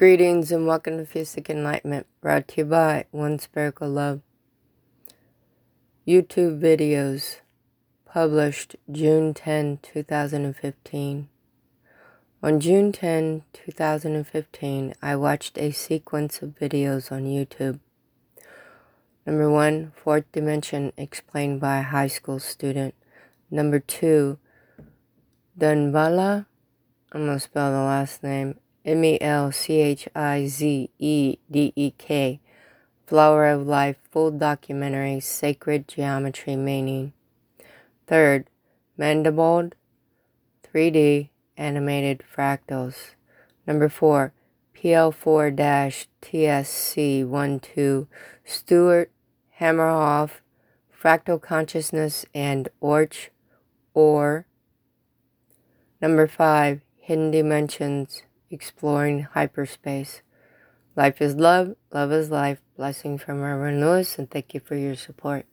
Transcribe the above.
Greetings and welcome to Fusic Enlightenment, brought to you by One Spherical Love. YouTube videos published June 10, 2015. On June 10, 2015, I watched a sequence of videos on YouTube. Number one, fourth dimension explained by a high school student. Number two, Drunvalo, I'm going to spell the last name M E L C H I Z E D E K, Flower of Life full documentary, Sacred Geometry Meaning. Third, Mandelbulb, 3D animated fractals. Number four, PL4 TSC12, Stuart, Hameroff, Fractal Consciousness and Orch OR. Number five, Hidden Dimensions exploring hyperspace. Life is love, love is life. Blessing from Reverend Lewis, and thank you for your support.